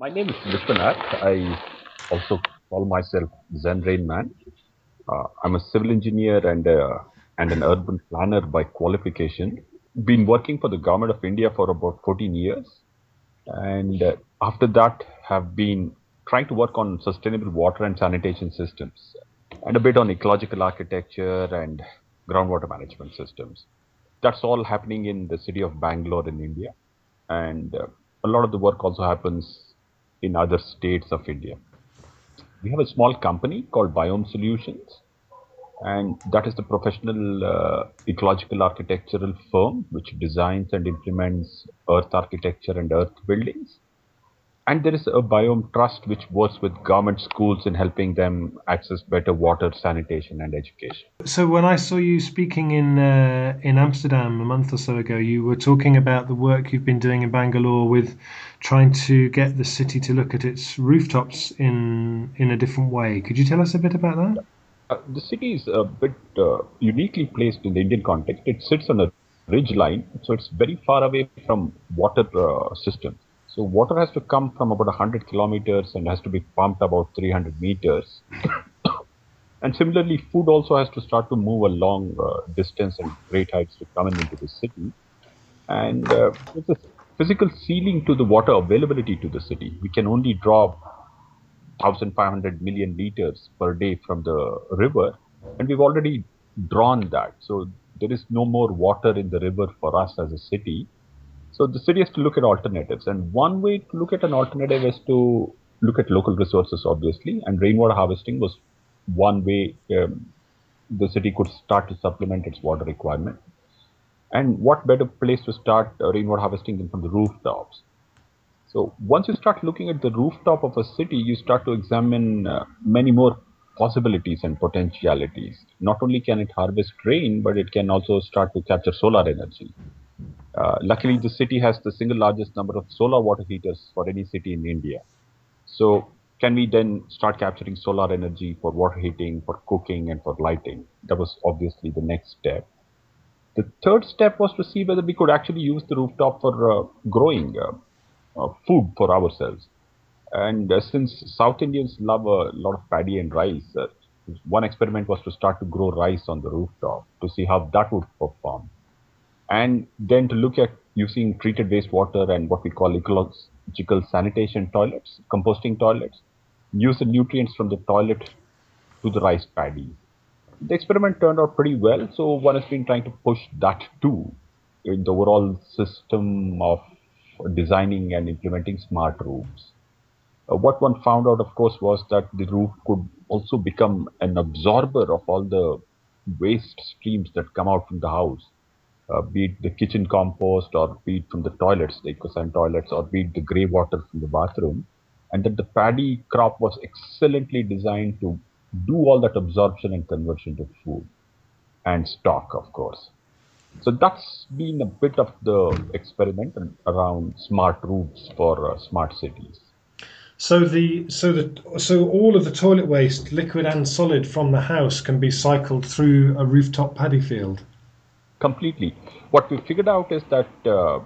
My name is Vishwanath. I also call myself Zen Rain Man. Uh, I'm a civil engineer and uh, and an urban planner by qualification. Been working for the government of India for about 14 years, and uh, after that have been trying to work on sustainable water and sanitation systems, and a bit on ecological architecture and groundwater management systems. That's all happening in the city of Bangalore in India, and uh, a lot of the work also happens in other states of India. We have a small company called Biome Solutions, and that is the professional uh, ecological architectural firm which designs and implements earth architecture and earth buildings. And there is a biome trust which works with government schools in helping them access better water, sanitation, and education. So when I saw you speaking in uh, in Amsterdam a month or so ago, you were talking about the work you've been doing in Bangalore with trying to get the city to look at its rooftops in in a different way. Could you tell us a bit about that? Uh, the city is a bit uh, uniquely placed in the Indian context. It sits on a ridge line, so it's very far away from water uh, systems. So water has to come from about 100 kilometers and has to be pumped about 300 meters. and similarly, food also has to start to move a long uh, distance and great heights to come into the city. And uh, there's a physical ceiling to the water availability to the city. We can only draw 1,500 million liters per day from the river, and we've already drawn that. So there is no more water in the river for us as a city so the city has to look at alternatives, and one way to look at an alternative is to look at local resources, obviously, and rainwater harvesting was one way um, the city could start to supplement its water requirement. And what better place to start uh, rainwater harvesting than from the rooftops? So once you start looking at the rooftop of a city, you start to examine uh, many more possibilities and potentialities. Not only can it harvest rain, but it can also start to capture solar energy. Uh, luckily, the city has the single largest number of solar water heaters for any city in India. So, can we then start capturing solar energy for water heating, for cooking, and for lighting? That was obviously the next step. The third step was to see whether we could actually use the rooftop for uh, growing uh, uh food for ourselves. And uh, since South Indians love a lot of paddy and rice, one experiment was to start to grow rice on the rooftop to see how that would perform and then to look at using treated wastewater and what we call ecological sanitation toilets, composting toilets, use the nutrients from the toilet to the rice paddy. The experiment turned out pretty well, so one has been trying to push that too in the overall system of designing and implementing smart roofs. Uh, what one found out, of course, was that the roof could also become an absorber of all the waste streams that come out from the house uh, be it the kitchen compost or be it from the toilets, the EcoSan toilets, or be it the grey water from the bathroom, and that the paddy crop was excellently designed to do all that absorption and conversion to food and stock, of course. So that's been a bit of the experiment around smart roofs for uh, smart cities. So the so the so all of the toilet waste, liquid and solid, from the house can be cycled through a rooftop paddy field completely. What we figured out is that uh, uh,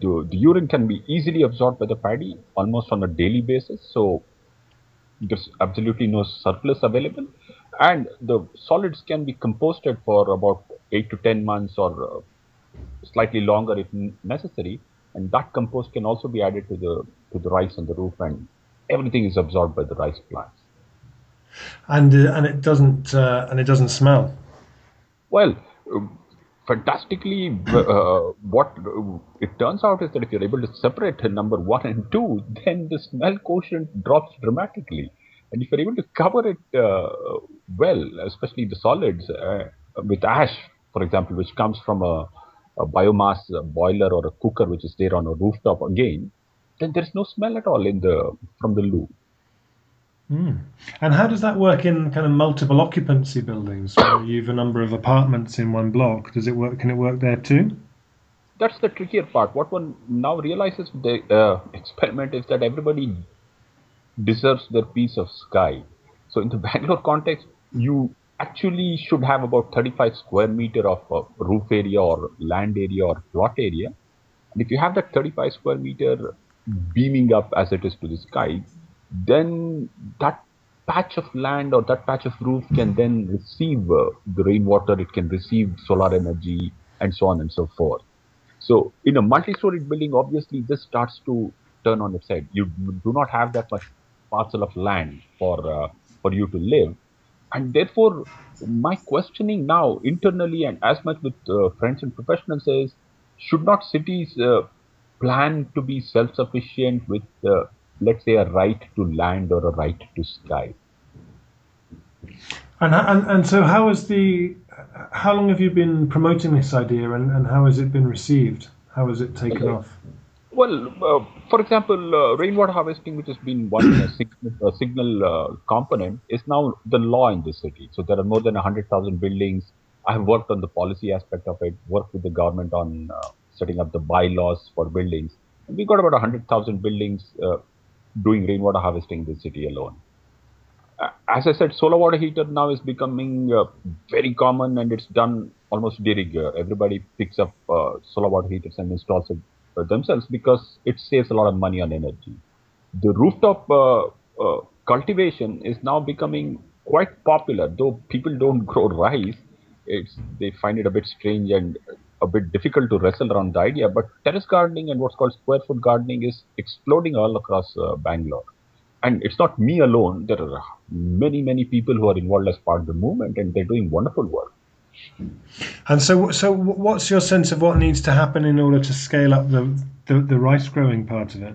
the, the, urine can be easily absorbed by the paddy almost on a daily basis. So there's absolutely no surplus available. And the solids can be composted for about 8 to 10 months or uh, slightly longer if necessary. And that compost can also be added to the to the rice on the roof, and everything is absorbed by the rice plants. And uh, and it doesn't uh, and it doesn't smell. Well, fantastically, uh, what it turns out is that if you're able to separate number one and two, then the smell quotient drops dramatically. And if you're able to cover it uh, well, especially the solids, uh, with ash, for example, which comes from a, a biomass boiler or a cooker which is there on a rooftop again, then there's no smell at all in the from the loo. Mm. And how does that work in kind of multiple occupancy buildings where you've a number of apartments in one block? Does it work? Can it work there too? That's the trickier part. What one now realizes with the uh, experiment is that everybody deserves their piece of sky. So in the Bangalore context, you actually should have about 35 square meter of uh, roof area or land area or plot area. And if you have that 35 square meter beaming up as it is to the sky, then that patch of land or that patch of roof can then receive uh, the rainwater, it can receive solar energy, and so on and so forth. So, in a multi-storied building, obviously, this starts to turn on its head. You do not have that much parcel of land for uh, for you to live, and therefore, my questioning now internally and as much with uh, friends and professionals is, should not cities uh, plan to be self-sufficient with uh, let's say, a right to land or a right to sky. And, and, and so, how has the how long have you been promoting this idea, and, and how has it been received? How has it taken off? Well, uh, for example, uh, rainwater harvesting, which has been one signal, signal uh, component, is now the law in the city. So there are more than 100,000 buildings. I have worked on the policy aspect of it, worked with the government on uh, setting up the bylaws for buildings. We've got about 100,000 buildings uh, doing rainwater harvesting in the city alone. Uh, as I said, solar water heater now is becoming uh, very common and it's done almost de rigueur. Everybody picks up uh, solar water heaters and installs it themselves because it saves a lot of money on energy. The rooftop uh, uh, cultivation is now becoming quite popular, though people don't grow rice. It's, they find it a bit strange and a bit difficult to wrestle around the idea, but terrace gardening and what's called square foot gardening is exploding all across uh, Bangalore. And it's not me alone. There are many, many people who are involved as part of the movement, and they're doing wonderful work. And so, so what's your sense of what needs to happen in order to scale up the, the, the rice growing part of it?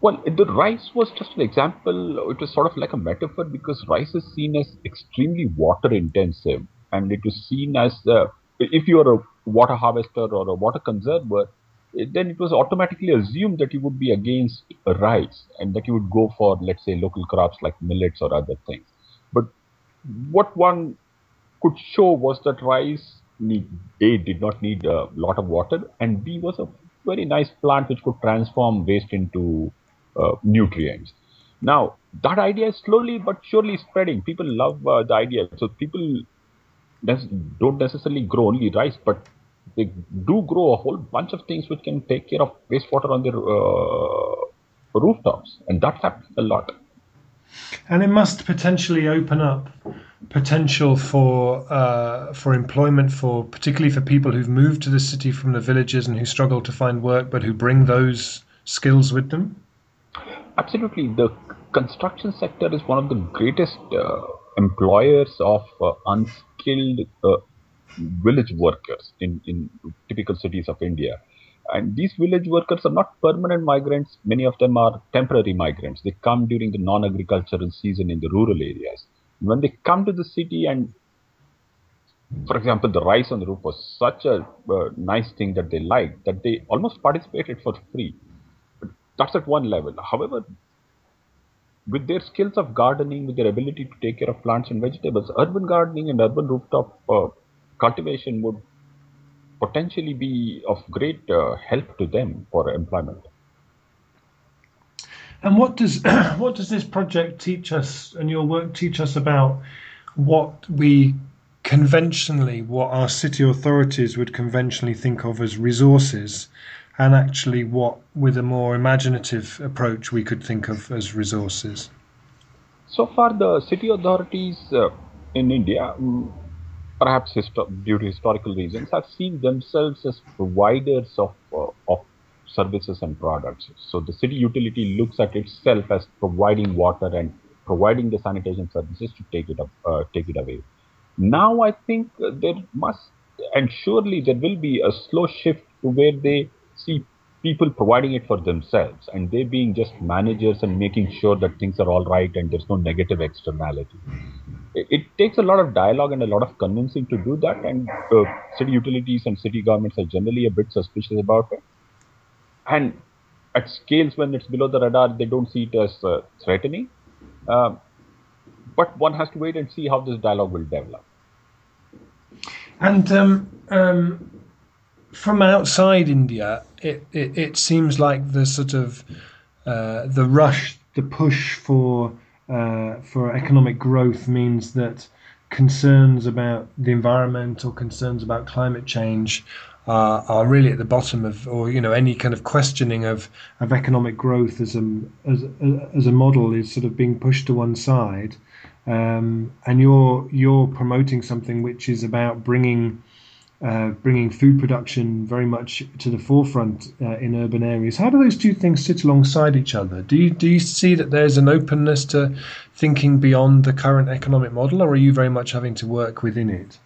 Well, the rice was just an example. It was sort of like a metaphor because rice is seen as extremely water intensive and it was seen as uh, if you are a water harvester or a water conserver, then it was automatically assumed that you would be against rice and that you would go for, let's say, local crops like millets or other things. But what one could show was that rice need, A did not need a lot of water, and B was a very nice plant which could transform waste into uh, nutrients. Now, that idea is slowly but surely spreading. People love uh, the idea. So people don't necessarily grow only rice, but they do grow a whole bunch of things which can take care of wastewater on their uh, rooftops, and that's happening a lot. And it must potentially open up potential for uh, for employment for particularly for people who've moved to the city from the villages and who struggle to find work, but who bring those skills with them. Absolutely, the construction sector is one of the greatest uh, employers of uh, unskilled uh, village workers in, in typical cities of India. And these village workers are not permanent migrants. Many of them are temporary migrants. They come during the non-agricultural season in the rural areas. When they come to the city and for example, the rice on the roof was such a uh, nice thing that they liked that they almost participated for free. But that's at one level. However, with their skills of gardening, with their ability to take care of plants and vegetables, urban gardening and urban rooftop uh, cultivation would potentially be of great uh, help to them for employment. And what does what does this project teach us, and your work teach us about what we conventionally, what our city authorities would conventionally think of as resources, and actually what, with a more imaginative approach, we could think of as resources? So far, the city authorities uh, in India, um, perhaps histo- due to historical reasons, have seen themselves as providers of, uh, of services and products. So the city utility looks at itself as providing water and providing the sanitation services to take it up, uh, take it away. Now I think there must and surely there will be a slow shift to where they see people providing it for themselves and they being just managers and making sure that things are all right and there's no negative externality. It, it takes a lot of dialogue and a lot of convincing to do that, and uh, city utilities and city governments are generally a bit suspicious about it. And at scales when it's below the radar, they don't see it as uh, threatening. Uh, but one has to wait and see how this dialogue will develop. And um, um, from outside India, it, it, it seems like the sort of uh, the rush, the push for uh, for economic growth means that concerns about the environment or concerns about climate change are, are really at the bottom of, or you know, any kind of questioning of, of economic growth as a as, as a model is sort of being pushed to one side, um, and you're you're promoting something which is about bringing uh, bringing food production very much to the forefront uh, in urban areas. How do those two things sit alongside each other? Do you do you see that there's an openness to thinking beyond the current economic model, or are you very much having to work within it?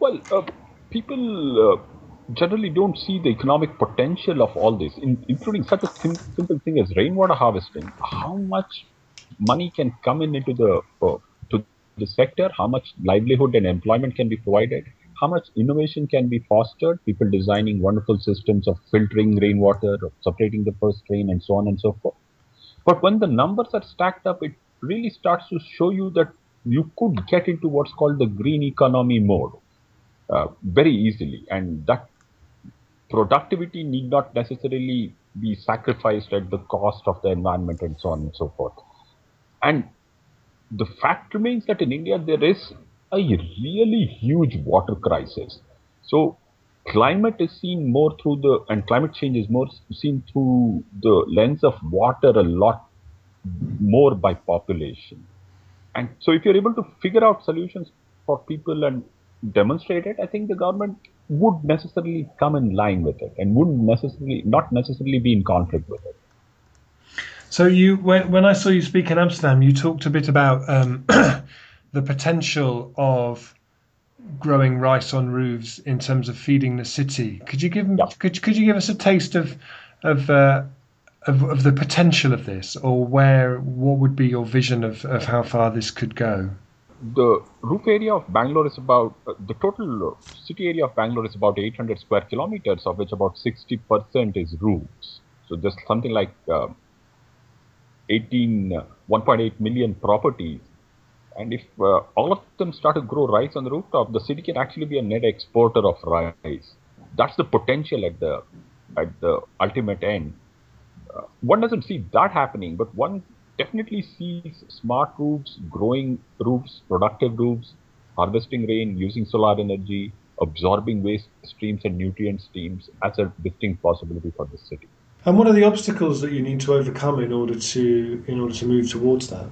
Well, uh, people uh, generally don't see the economic potential of all this, in, including such a sim- simple thing as rainwater harvesting. How much money can come in into the uh, to the sector? How much livelihood and employment can be provided? How much innovation can be fostered, people designing wonderful systems of filtering rainwater, of separating the first rain, and so on and so forth. But when the numbers are stacked up, it really starts to show you that you could get into what's called the green economy mode uh, very easily, and that productivity need not necessarily be sacrificed at the cost of the environment and so on and so forth. And the fact remains that in India there is a really huge water crisis. So climate is seen more through the and climate change is more seen through the lens of water a lot more by population. And so if you're able to figure out solutions for people and demonstrate it, I think the government would necessarily come in line with it and wouldn't necessarily not necessarily be in conflict with it. So you when when I saw you speak in Amsterdam, you talked a bit about um, the potential of growing rice on roofs in terms of feeding the city. Could you give yeah. could could you give us a taste of of, uh, of of the potential of this, or where what would be your vision of, of how far this could go? The roof area of Bangalore is about uh, the total city area of Bangalore is about 800 square kilometers, of which about 60 percent is roofs. So there's something like uh, 18 uh, 1.8 million properties and if uh, all of them start to grow rice on the rooftop, the city can actually be a net exporter of rice. That's the potential at the at the ultimate end. Uh, one doesn't see that happening, but one definitely sees smart roofs, growing roofs, productive roofs, harvesting rain, using solar energy, absorbing waste streams and nutrient streams as a distinct possibility for the city. And what are the obstacles that you need to overcome in order to in order to move towards that?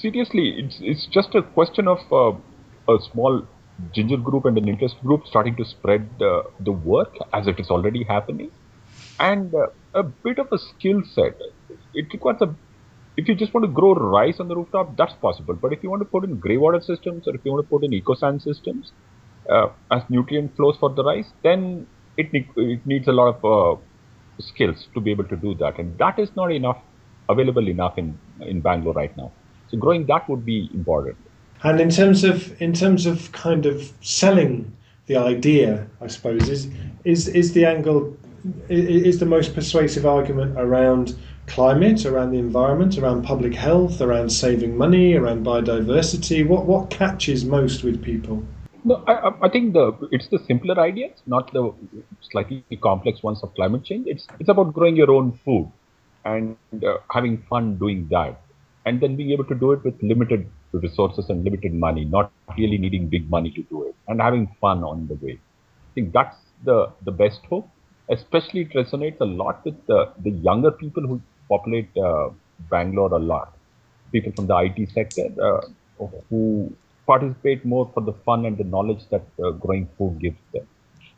Seriously, it's it's just a question of uh, a small ginger group and an interest group starting to spread uh, the work as it is already happening, and uh, a bit of a skill set. It requires a if you just want to grow rice on the rooftop, that's possible. But if you want to put in grey water systems or if you want to put in EcoSan systems uh, as nutrient flows for the rice, then it, it needs a lot of uh, skills to be able to do that. And that is not enough, available enough in, in Bangalore right now. So growing that would be important. And in terms of in terms of kind of selling the idea, I suppose is is is the angle is the most persuasive argument around climate, around the environment, around public health, around saving money, around biodiversity. What what catches most with people? No, I, I think the it's the simpler ideas, not the slightly complex ones of climate change. It's it's about growing your own food and uh, having fun doing that, and then being able to do it with limited resources and limited money, not really needing big money to do it, and having fun on the way. I think that's the the best hope. Especially, it resonates a lot with the the younger people who populate uh, Bangalore a lot. People from the IT sector uh, who participate more for the fun and the knowledge that uh, growing food gives them.